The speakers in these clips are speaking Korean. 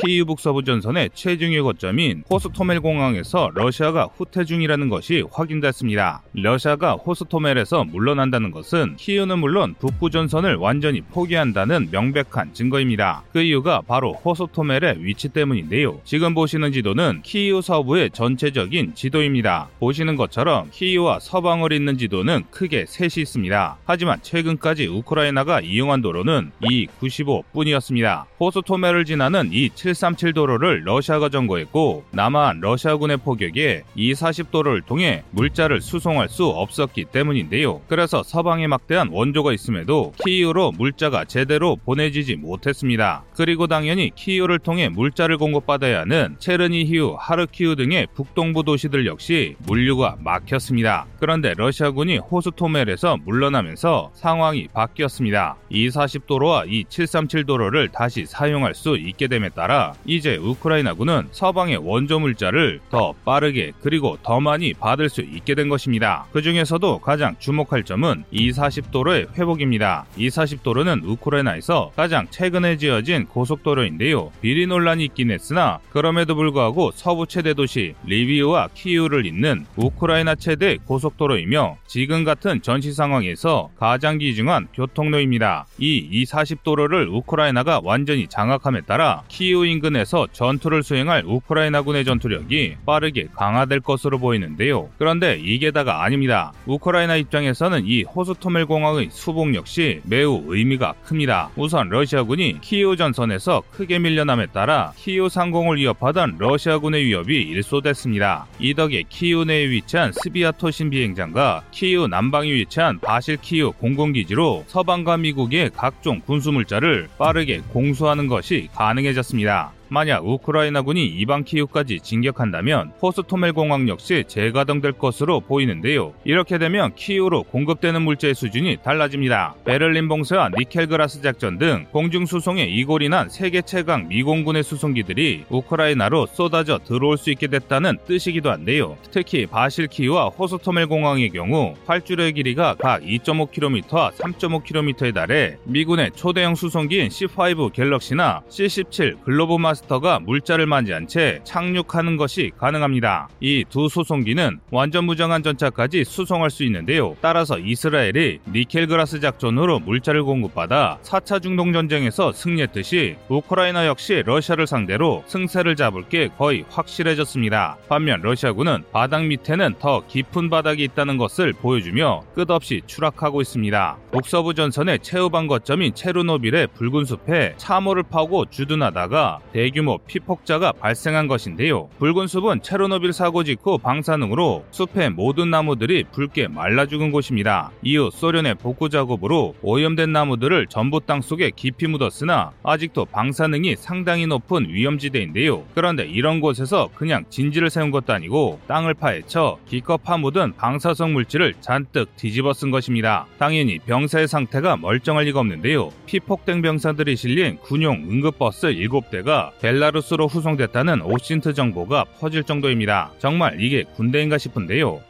키이우 북서부 전선의 최중의 거점인 호스토멜 공항에서 러시아가 후퇴 중이라는 것이 확인됐습니다. 러시아가 호스토멜에서 물러난다는 것은 키이우는 물론 북부 전선을 완전히 포기한다는 명백한 증거입니다. 그 이유가 바로 호스토멜의 위치 때문인데요. 지금 보시는 지도는 키이우 서부의 전체적인 지도입니다. 보시는 것처럼 키이우와 서방을 잇는 지도는 크게 셋이 있습니다. 하지만 최근까지 우크라이나가 이용한 도로는 이 95 뿐이었습니다. 호스토멜을 지나는 이737 도로를 러시아가 점거했고 남한 러시아군의 포격에 이 40 도로를 통해 물자를 수송할 수 없었기 때문인데요. 그래서 서방에 막대한 원조가 있음에도 키이우로 물자가 제대로 보내지지 못했습니다. 그리고 당연히 키이우를 통해 물자를 공급받아야 하는 체르니히우, 하르키우 등의 북동부 도시들 역시 물류가 막혔습니다. 그런데 러시아군이 호스토멜에서 물러나면서 상황이 바뀌었습니다. 이 40 도로와 이 737 도로를 다시 사용할 수 있게 됨에 따라 이제 우크라이나군은 서방의 원조 물자를 더 빠르게 그리고 더 많이 받을 수 있게 된 것입니다. 그 중에서도 가장 주목할 점은 이 40도로의 회복입니다. 이 40도로는 우크라이나에서 가장 최근에 지어진 고속도로인데요. 비리 논란이 있긴 했으나 그럼에도 불구하고 서부 최대 도시 리비우와 키우를 잇는 우크라이나 최대 고속도로이며 지금 같은 전시 상황에서 가장 귀중한 교통로입니다. 이 E40 도로를 우크라이나가 완전히 장악함에 따라 키우 인근에서 전투를 수행할 우크라이나군의 전투력이 빠르게 강화될 것으로 보이는데요. 그런데 이게 다가 아닙니다. 우크라이나 입장에서는 이 호스토멜 공항의 수복 역시 매우 의미가 큽니다. 우선 러시아군이 키우 전선에서 크게 밀려남에 따라 키우 상공을 위협하던 러시아군의 위협이 일소됐습니다. 이 덕에 키우 내에 위치한 스비아토신 비행장과 키우 남방에 위치한 바실키우 공군기지로 서방과 미국의 각종 군수물자를 빠르게 공수하는 것이 가능해졌습니다. 만약 우크라이나군이 이반키우까지 진격한다면 호스토멜 공항 역시 재가동될 것으로 보이는데요. 이렇게 되면 키우로 공급되는 물자의 수준이 달라집니다. 베를린 봉쇄와 니켈그라스 작전 등 공중 수송에 이골이 난 세계 최강 미공군의 수송기들이 우크라이나로 쏟아져 들어올 수 있게 됐다는 뜻이기도 한데요. 특히 바실키우와 호스토멜 공항의 경우 활주로의 길이가 각 2.5km와 3.5km에 달해 미군의 초대형 수송기인 C5 갤럭시나 C17 글로브 마스 마스터가 물자를 만재한 채 착륙하는 것이 가능합니다. 이 두 수송기는 완전 무장한 전차까지 수송할 수 있는데요. 따라서 이스라엘이 니켈그라스 작전으로 물자를 공급받아 4차 중동 전쟁에서 승리했듯이 우크라이나 역시 러시아를 상대로 승세를 잡을 게 거의 확실해졌습니다. 반면 러시아군은 바닥 밑에는 더 깊은 바닥이 있다는 것을 보여주며 끝없이 추락하고 있습니다. 북서부 전선의 최후방 거점인 체르노빌의 붉은 숲에 참호를 파고 주둔하다가 대 대규모 피폭자가 발생한 것인데요. 붉은 숲은 체르노빌 사고 직후 방사능으로 숲의 모든 나무들이 붉게 말라 죽은 곳입니다. 이후 소련의 복구 작업으로 오염된 나무들을 전부 땅 속에 깊이 묻었으나 아직도 방사능이 상당히 높은 위험지대인데요. 그런데 이런 곳에서 그냥 진지를 세운 것도 아니고 땅을 파헤쳐 기껏 파묻은 방사성 물질을 잔뜩 뒤집어 쓴 것입니다. 당연히 병사의 상태가 멀쩡할 리가 없는데요. 피폭된 병사들이 실린 군용 응급버스 7대가 벨라루스로 후송됐다는 오신트 정보가 퍼질 정도입니다. 정말 이게 군대인가 싶은데요.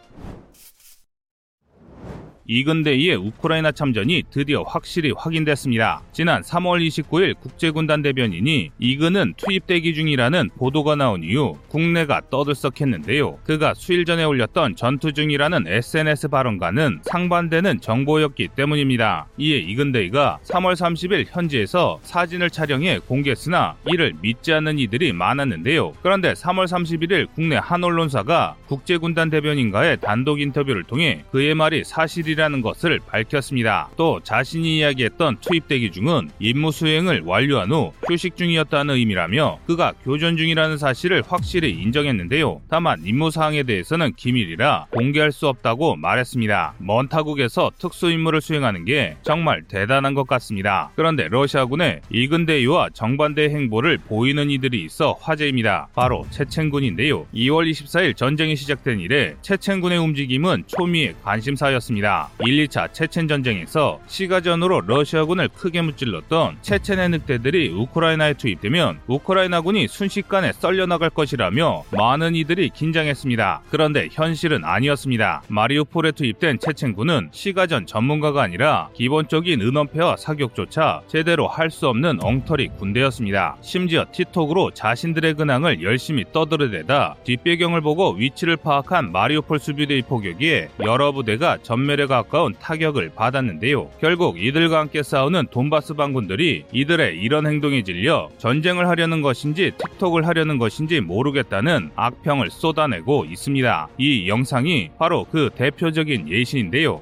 이근대의 우크라이나 참전이 드디어 확실히 확인됐습니다. 지난 3월 29일 국제군단 대변인이 이근은 투입 대기 중이라는 보도가 나온 이후 국내가 떠들썩했는데요. 그가 수일 전에 올렸던 전투 중이라는 SNS 발언과는 상반되는 정보였기 때문입니다. 이에 이근대가 3월 30일 현지에서 사진을 촬영해 공개했으나 이를 믿지 않는 이들이 많았는데요. 그런데 3월 31일 국내 한 언론사가 국제군단 대변인과의 단독 인터뷰를 통해 그의 말이 사실이 사실이라는 것을 밝혔습니다. 또 자신이 이야기했던 투입대기 중은 임무 수행을 완료한 후 휴식 중이었다는 의미라며 그가 교전 중이라는 사실을 확실히 인정했는데요. 다만 임무 사항에 대해서는 기밀이라 공개할 수 없다고 말했습니다. 먼 타국에서 특수 임무를 수행하는 게 정말 대단한 것 같습니다. 그런데 러시아군의 이근대위와 정반대 행보를 보이는 이들이 있어 화제입니다. 바로 체첸군인데요. 2월 24일 전쟁이 시작된 이래 체첸군의 움직임은 초미의 관심사였습니다. 1, 2차 체첸 전쟁에서 시가전으로 러시아군을 크게 무찔렀던 체첸의 늑대들이 우크라이나에 투입되면 우크라이나군이 순식간에 썰려나갈 것이라며 많은 이들이 긴장했습니다. 그런데 현실은 아니었습니다. 마리우폴에 투입된 체첸군은 시가전 전문가가 아니라 기본적인 은원패와 사격조차 제대로 할 수 없는 엉터리 군대였습니다. 심지어 티톡으로 자신들의 근황을 열심히 떠들어대다 뒷배경을 보고 위치를 파악한 마리우폴 수비대의 포격에 여러 부대가 전멸에 가까운 타격을 받았는데요. 결국 이들과 함께 싸우는 돈바스 반군들이 이들의 이런 행동에 질려 전쟁을 하려는 것인지 틱톡을 하려는 것인지 모르겠다는 악평을 쏟아내고 있습니다. 이 영상이 바로 그 대표적인 예시인데요.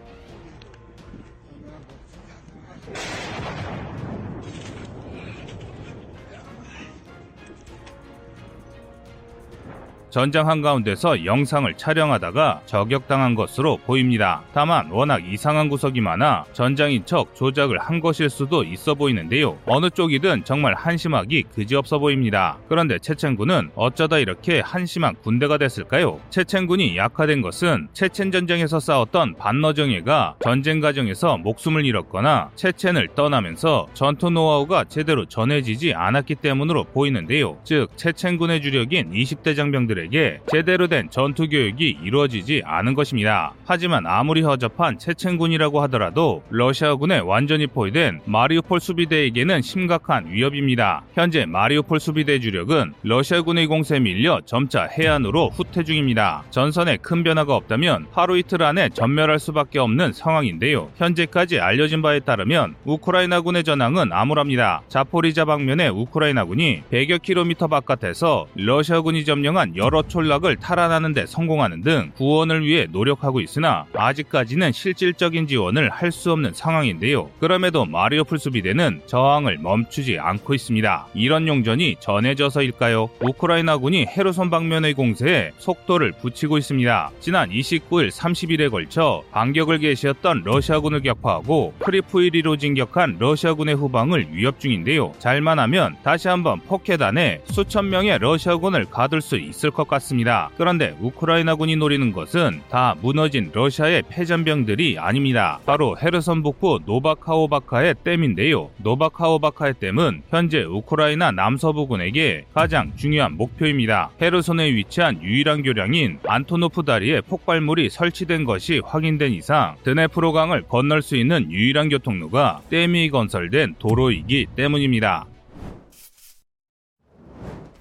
전장 한가운데서 영상을 촬영하다가 저격당한 것으로 보입니다. 다만 워낙 이상한 구석이 많아 전장인 척 조작을 한 것일 수도 있어 보이는데요. 어느 쪽이든 정말 한심하기 그지없어 보입니다. 그런데 체첸군은 어쩌다 이렇게 한심한 군대가 됐을까요? 체첸군이 약화된 것은 체첸 전쟁에서 싸웠던 반너정예가 전쟁 과정에서 목숨을 잃었거나 체첸을 떠나면서 전투 노하우가 제대로 전해지지 않았기 때문으로 보이는데요. 즉 체첸군의 주력인 20대 장병들의 군인들에게 제대로 된 전투 교육이 이루어지지 않은 것입니다. 하지만 아무리 허접한 체첸군이라고 하더라도 러시아군에 완전히 포위된 마리우폴 수비대에게는 심각한 위협입니다. 현재 마리우폴 수비대 주력은 러시아군의 공세에 밀려 점차 해안으로 후퇴 중입니다. 전선에 큰 변화가 없다면 하루 이틀 안에 전멸할 수밖에 없는 상황인데요. 현재까지 알려진 바에 따르면 우크라이나군의 전황은 암울합니다. 자포리자 방면의 우크라이나군이 100여 킬로미터 바깥에서 러시아군이 점령한 여러 촌락을 탈환하는 데 성공하는 등 구원을 위해 노력하고 있으나 아직까지는 실질적인 지원을 할 수 없는 상황인데요. 그럼에도 마리오풀 수비대는 저항을 멈추지 않고 있습니다. 이런 용전이 전해져서일까요? 우크라이나군이 헤르손 방면의 공세에 속도를 붙이고 있습니다. 지난 29일 30일에 걸쳐 반격을 개시했던 러시아군을 격파하고 크리비리흐로 진격한 러시아군의 후방을 위협 중인데요. 잘만 하면 다시 한번 포켓 안에 수천 명의 러시아군을 가둘 수 있을 것 같습니다. 그런데 우크라이나군이 노리는 것은 다 무너진 러시아의 패잔병들이 아닙니다. 바로 헤르손 북부 노바카호우카의 댐인데요. 노바카호우카의 댐은 현재 우크라이나 남서부군에게 가장 중요한 목표입니다. 헤르손에 위치한 유일한 교량인 안토노프 다리에 폭발물이 설치된 것이 확인된 이상 드네프로강을 건널 수 있는 유일한 교통로가 댐이 건설된 도로이기 때문입니다.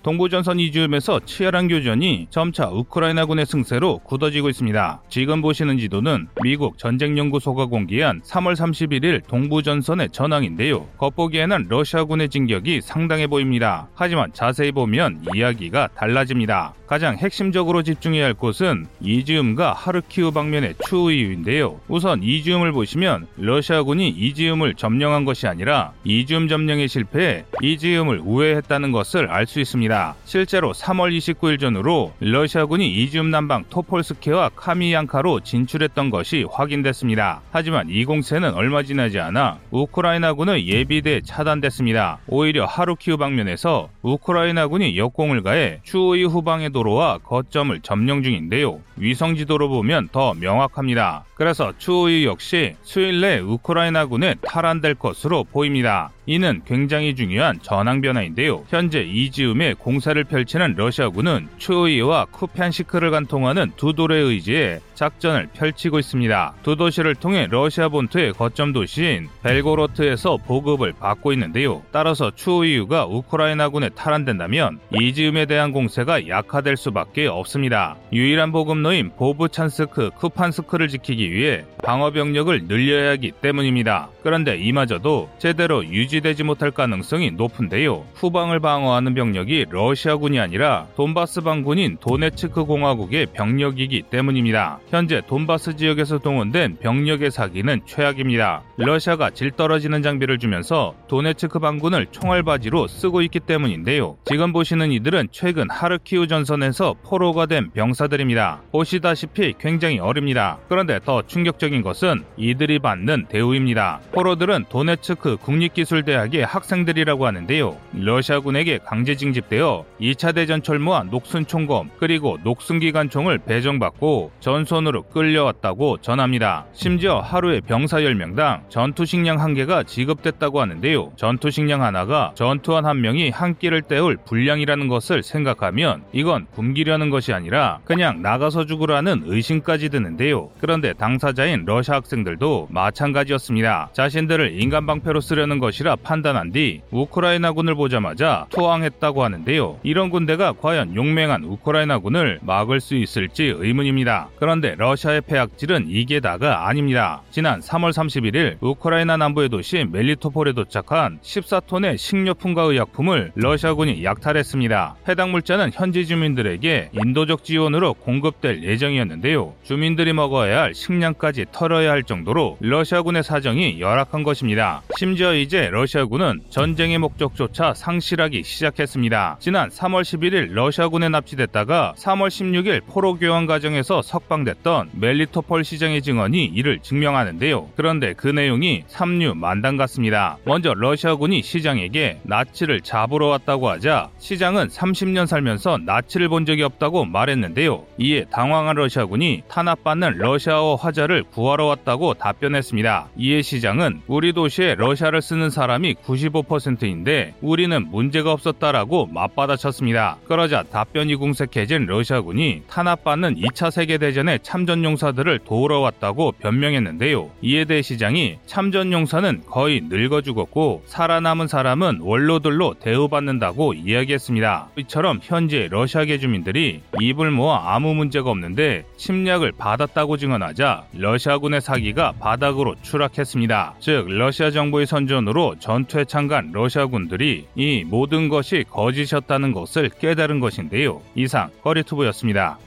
동부전선 이즈움에서 치열한 교전이 점차 우크라이나군의 승세로 굳어지고 있습니다. 지금 보시는 지도는 미국 전쟁연구소가 공개한 3월 31일 동부전선의 전황인데요. 겉보기에는 러시아군의 진격이 상당해 보입니다. 하지만 자세히 보면 이야기가 달라집니다. 가장 핵심적으로 집중해야 할 곳은 이즈움과 하르키우 방면의 추후 이유인데요. 우선 이즈움을 보시면 러시아군이 이즈움을 점령한 것이 아니라 이즈움 점령에 실패해 이즈움을 우회했다는 것을 알 수 있습니다. 실제로 3월 29일 전후로 러시아군이 이즈움 남방 토폴스케와 카미양카로 진출했던 것이 확인됐습니다. 하지만 이 공세는 얼마 지나지 않아 우크라이나군의 예비대에 차단됐습니다. 오히려 하르키우 방면에서 우크라이나군이 역공을 가해 추후이 후방에 도로와 거점을 점령 중인데요. 위성 지도로 보면 더 명확합니다. 그래서 추후이 역시 수일 내 우크라이나군에 탈환될 것으로 보입니다. 이는 굉장히 중요한 전황 변화인데요. 현재 이지움에 공사를 펼치는 러시아군은 추우이와 쿠펜시크를 관통하는 두 도로에 의지해 작전을 펼치고 있습니다. 두 도시를 통해 러시아 본토의 거점 도시인 벨고로트에서 보급을 받고 있는데요. 따라서 추우이유가 우크라이나군에 탈환된다면 이지움에 대한 공세가 약화될 수밖에 없습니다. 유일한 보급로인 보브찬스크, 쿠판스크를 지키기 위해 방어 병력을 늘려야 하기 때문입니다. 그런데 이마저도 제대로 유지되지 못할 가능성이 높은데요. 후방을 방어하는 병력이 러시아군이 아니라 돈바스 방군인 도네츠크 공화국의 병력이기 때문입니다. 현재 돈바스 지역에서 동원된 병력의 사기는 최악입니다. 러시아가 질 떨어지는 장비를 주면서 도네츠크 방군을 총알바지로 쓰고 있기 때문인데요. 지금 보시는 이들은 최근 하르키우 전선에서 포로가 된 병사들입니다. 보시다시피 굉장히 어립니다. 그런데 더더 충격적인 것은 이들이 받는 대우입니다. 포로들은 도네츠크 국립기술대학의 학생들이라고 하는데요. 러시아군에게 강제 징집되어 2차 대전 철무와 녹슨 총검 그리고 녹슨 기관총을 배정받고 전선으로 끌려왔다고 전합니다. 심지어 하루에 병사 10명당 전투 식량 한 개가 지급됐다고 하는데요. 전투 식량 하나가 전투원 한 명이 한 끼를 때울 분량이라는 것을 생각하면 이건 굶기려는 것이 아니라 그냥 나가서 죽으라는 의심까지 드는데요. 그런데 당사자인 러시아 학생들도 마찬가지였습니다. 자신들을 인간 방패로 쓰려는 것이라 판단한 뒤 우크라이나군을 보자마자 투항했다고 하는데요. 이런 군대가 과연 용맹한 우크라이나군을 막을 수 있을지 의문입니다. 그런데 러시아의 폐악질은 이게 다가 아닙니다. 지난 3월 31일 우크라이나 남부의 도시 멜리토폴에 도착한 14톤의 식료품과 의약품을 러시아군이 약탈했습니다. 해당 물자는 현지 주민들에게 인도적 지원으로 공급될 예정이었는데요. 주민들이 먹어야 할 식 량까지 털어야 할 정도로 러시아군의 사정이 열악한 것입니다. 심지어 이제 러시아군은 전쟁의 목적조차 상실하기 시작했습니다. 지난 3월 11일 러시아군에 납치됐다가 3월 16일 포로 교환 과정에서 석방됐던 멜리토폴 시장의 증언이 이를 증명하는데요. 그런데 그 내용이 삼류 만당 같습니다. 먼저 러시아군이 시장에게 나치를 잡으러 왔다고 하자 시장은 30년 살면서 나치를 본 적이 없다고 말했는데요. 이에 당황한 러시아군이 탄압받는 러시아어 화자를 구하러 왔다고 답변했습니다. 이에 시장은 우리 도시에 러시아를 쓰는 사람이 95%인데 우리는 문제가 없었다라고 맞받아쳤습니다. 그러자 답변이 궁색해진 러시아군이 탄압받는 2차 세계대전의 참전용사들을 도우러 왔다고 변명했는데요. 이에 대해 시장이 참전용사는 거의 늙어 죽었고 살아남은 사람은 원로들로 대우받는다고 이야기했습니다. 이처럼 현재 러시아계 주민들이 입을 모아 아무 문제가 없는데 침략을 받았다고 증언하 자 러시아군의 사기가 바닥으로 추락했습니다. 즉 러시아 정부의 선전으로 전투에 참가한 러시아군들이 이 모든 것이 거짓이었다는 것을 깨달은 것인데요. 이상 꺼리투브였습니다.